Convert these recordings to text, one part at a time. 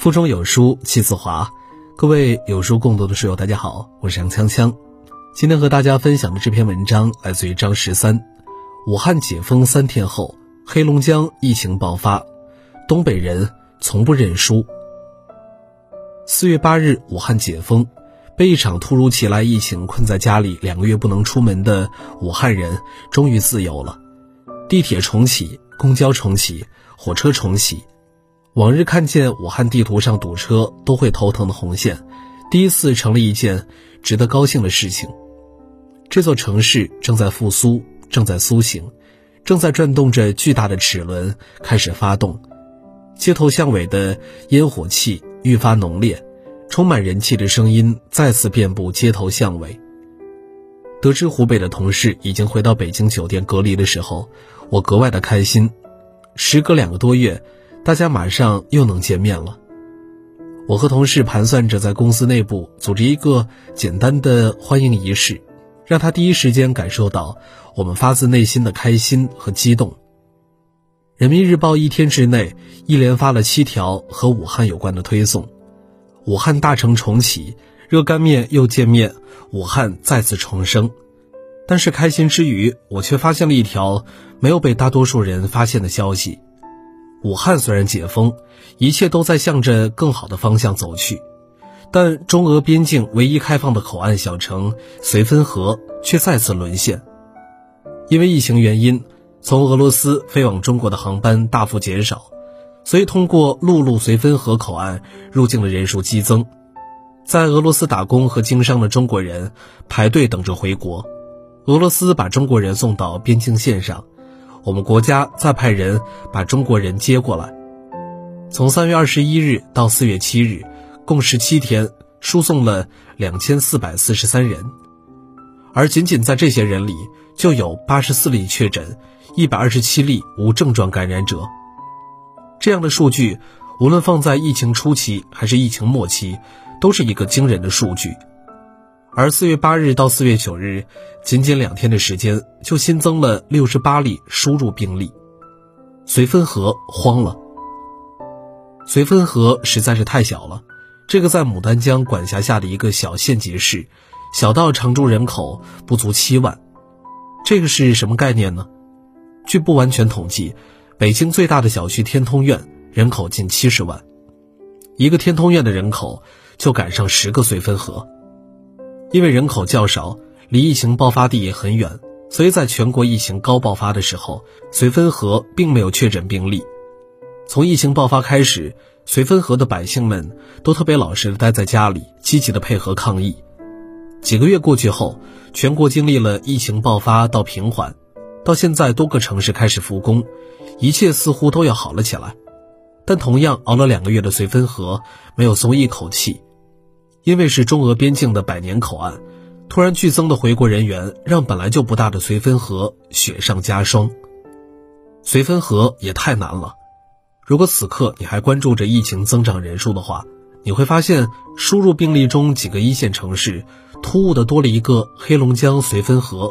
腹中有书气自华，各位有书共读的书友，大家好，我是杨锵锵。今天和大家分享的这篇文章来自于张十三。武汉解封三天后，黑龙江疫情爆发，东北人从不认输。四月八日，武汉解封，被一场突如其来疫情困在家里两个月不能出门的武汉人，终于自由了。地铁重启，公交重启，火车重启。往日看见武汉地图上堵车都会头疼的红线，第一次成了一件值得高兴的事情。这座城市正在复苏，正在苏醒，正在转动着巨大的齿轮，开始发动。街头巷尾的烟火气愈发浓烈，充满人气的声音再次遍布街头巷尾。得知湖北的同事已经回到北京酒店隔离的时候，我格外的开心。时隔两个多月。大家马上又能见面了。我和同事盘算着在公司内部组织一个简单的欢迎仪式，让他第一时间感受到我们发自内心的开心和激动。人民日报一天之内一连发了七条和武汉有关的推送：武汉大城重启，热干面又见面，武汉再次重生。但是开心之余，我却发现了一条没有被大多数人发现的消息。武汉虽然解封，一切都在向着更好的方向走去，但中俄边境唯一开放的口岸小城绥芬河却再次沦陷。因为疫情原因，从俄罗斯飞往中国的航班大幅减少，所以通过陆路绥芬河口岸入境的人数激增。在俄罗斯打工和经商的中国人排队等着回国，俄罗斯把中国人送到边境线上。我们国家再派人把中国人接过来。从三月二十一日到四月七日，共十七天，输送了两千四百四十三人，而仅仅在这些人里，就有八十四例确诊，一百二十七例无症状感染者。这样的数据，无论放在疫情初期还是疫情末期，都是一个惊人的数据。而四月八日到四月九日，仅仅两天的时间，就新增了六十八例输入病例，绥芬河慌了。绥芬河实在是太小了，这个在牡丹江管辖下的一个小县级市，小到常住人口不足七万，这个是什么概念呢？据不完全统计，北京最大的小区天通苑人口近七十万，一个天通苑的人口就赶上十个绥芬河。因为人口较少，离疫情爆发地也很远，所以在全国疫情高爆发的时候，绥芬河并没有确诊病例。从疫情爆发开始，绥芬河的百姓们都特别老实的待在家里，积极的配合抗疫。几个月过去后，全国经历了疫情爆发到平缓，到现在多个城市开始复工，一切似乎都要好了起来。但同样熬了两个月的绥芬河没有松一口气。因为是中俄边境的百年口岸，突然剧增的回国人员让本来就不大的绥芬河雪上加霜。绥芬河也太难了。如果此刻你还关注着疫情增长人数的话，你会发现输入病例中几个一线城市突兀的多了一个黑龙江绥芬河。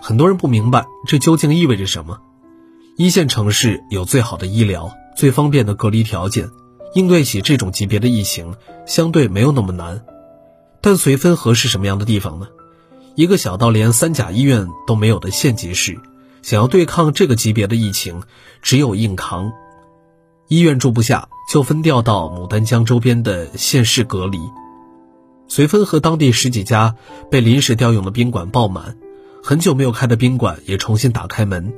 很多人不明白这究竟意味着什么。一线城市有最好的医疗、最方便的隔离条件。应对起这种级别的疫情，相对没有那么难。但绥芬河是什么样的地方呢？一个小到连三甲医院都没有的县级市，想要对抗这个级别的疫情，只有硬扛。医院住不下，就分调到牡丹江周边的县市隔离。绥芬河当地十几家被临时调用的宾馆爆满，很久没有开的宾馆也重新打开门。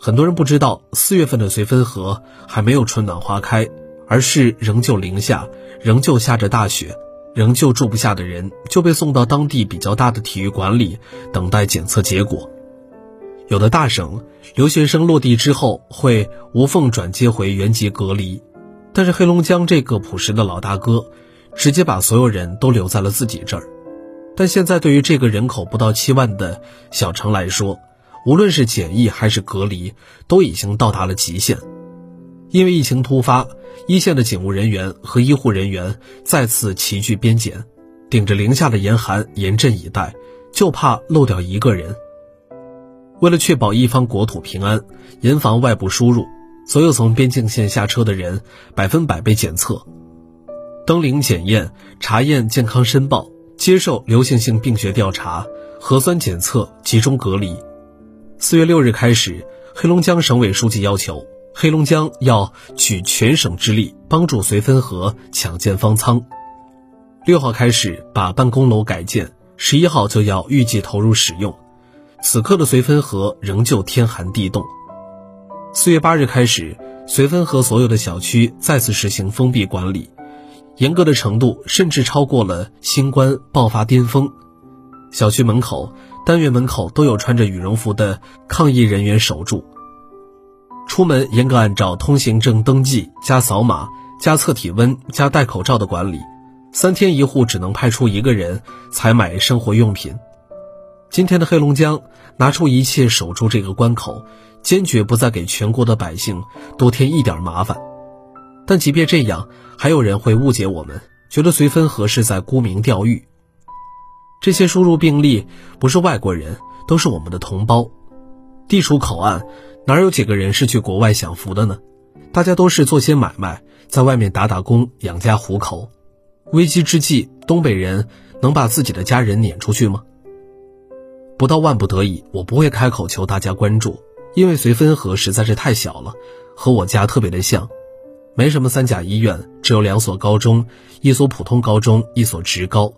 很多人不知道，四月份的绥芬河还没有春暖花开。而是仍旧零下，仍旧下着大雪，仍旧住不下的人就被送到当地比较大的体育馆里等待检测结果。有的大省留学生落地之后会无缝转接回原籍隔离，但是黑龙江这个朴实的老大哥，直接把所有人都留在了自己这儿。但现在对于这个人口不到七万的小城来说，无论是检疫还是隔离，都已经到达了极限。因为疫情突发，一线的警务人员和医护人员再次齐聚边检，顶着零下的严寒严阵以待，就怕漏掉一个人。为了确保一方国土平安，严防外部输入，所有从边境线下车的人百分百被检测，登临检验、查验健康申报、接受流行性病学调查、核酸检测、集中隔离。四月六日开始，黑龙江省委书记要求，黑龙江要举全省之力帮助绥芬河抢建方舱。六号开始把办公楼改建，十一号就要预计投入使用。此刻的绥芬河仍旧天寒地冻。四月八日开始，绥芬河所有的小区再次实行封闭管理，严格的程度甚至超过了新冠爆发巅峰。小区门口、单元门口都有穿着羽绒服的抗疫人员守住。出门严格按照通行证登记加扫码加测体温加戴口罩的管理。三天一户只能派出一个人采买生活用品。今天的黑龙江拿出一切守住这个关口，坚决不再给全国的百姓多添一点麻烦。但即便这样，还有人会误解我们，觉得绥芬河是在沽名钓誉。这些输入病例不是外国人，都是我们的同胞。地处口岸，哪有几个人是去国外享福的呢？大家都是做些买卖，在外面打打工养家糊口。危机之际，东北人能把自己的家人撵出去吗？不到万不得已，我不会开口求大家关注，因为绥芬河实在是太小了，和我家特别的像，没什么三甲医院，只有两所高中，一所普通高中，一所职高。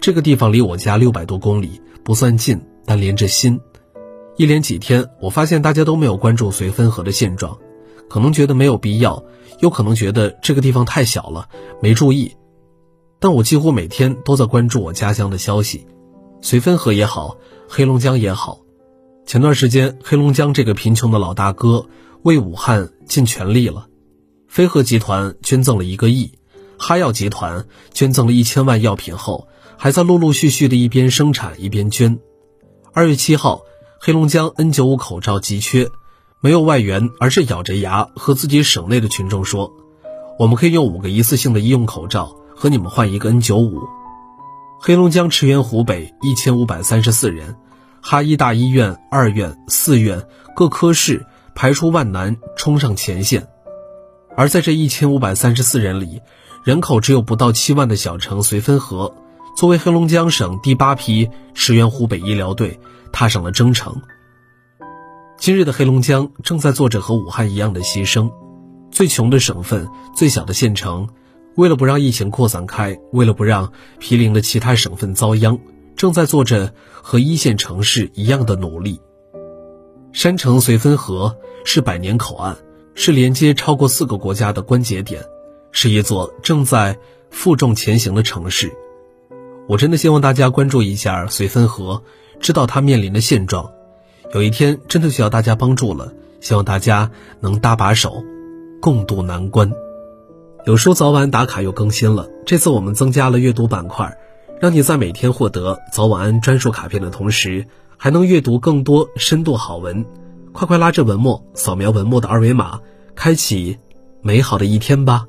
这个地方离我家六百多公里，不算近，但连着心。一连几天，我发现大家都没有关注绥芬河的现状，可能觉得没有必要，又可能觉得这个地方太小了，没注意。但我几乎每天都在关注我家乡的消息，绥芬河也好，黑龙江也好。前段时间，黑龙江这个贫穷的老大哥为武汉尽全力了，飞鹤集团捐赠了一个亿，哈药集团捐赠了一千万药品后，还在陆陆续续的一边生产一边捐。二月七号，黑龙江 N95 口罩急缺，没有外援，而是咬着牙和自己省内的群众说：“我们可以用五个一次性的医用口罩。”和你们换一个 N95。黑龙江驰援湖北一千五百三十四人，哈医大医院二院、四院各科室排除万难冲上前线。而在这一千五百三十四人里，人口只有不到七万的小城绥芬河，作为黑龙江省第八批驰援湖北医疗队，踏上了征程。今日的黑龙江正在做着和武汉一样的牺牲，最穷的省份、最小的县城。为了不让疫情扩散开，为了不让毗邻的其他省份遭殃，正在做着和一线城市一样的努力。山城绥芬河是百年口岸，是连接超过四个国家的关节点，是一座正在负重前行的城市。我真的希望大家关注一下绥芬河，知道它面临的现状。有一天真的需要大家帮助了，希望大家能搭把手，共度难关。有书早晚打卡又更新了，这次我们增加了阅读板块，让你在每天获得早晚安专属卡片的同时，还能阅读更多深度好文。快快拉着文末，扫描文末的二维码，开启美好的一天吧。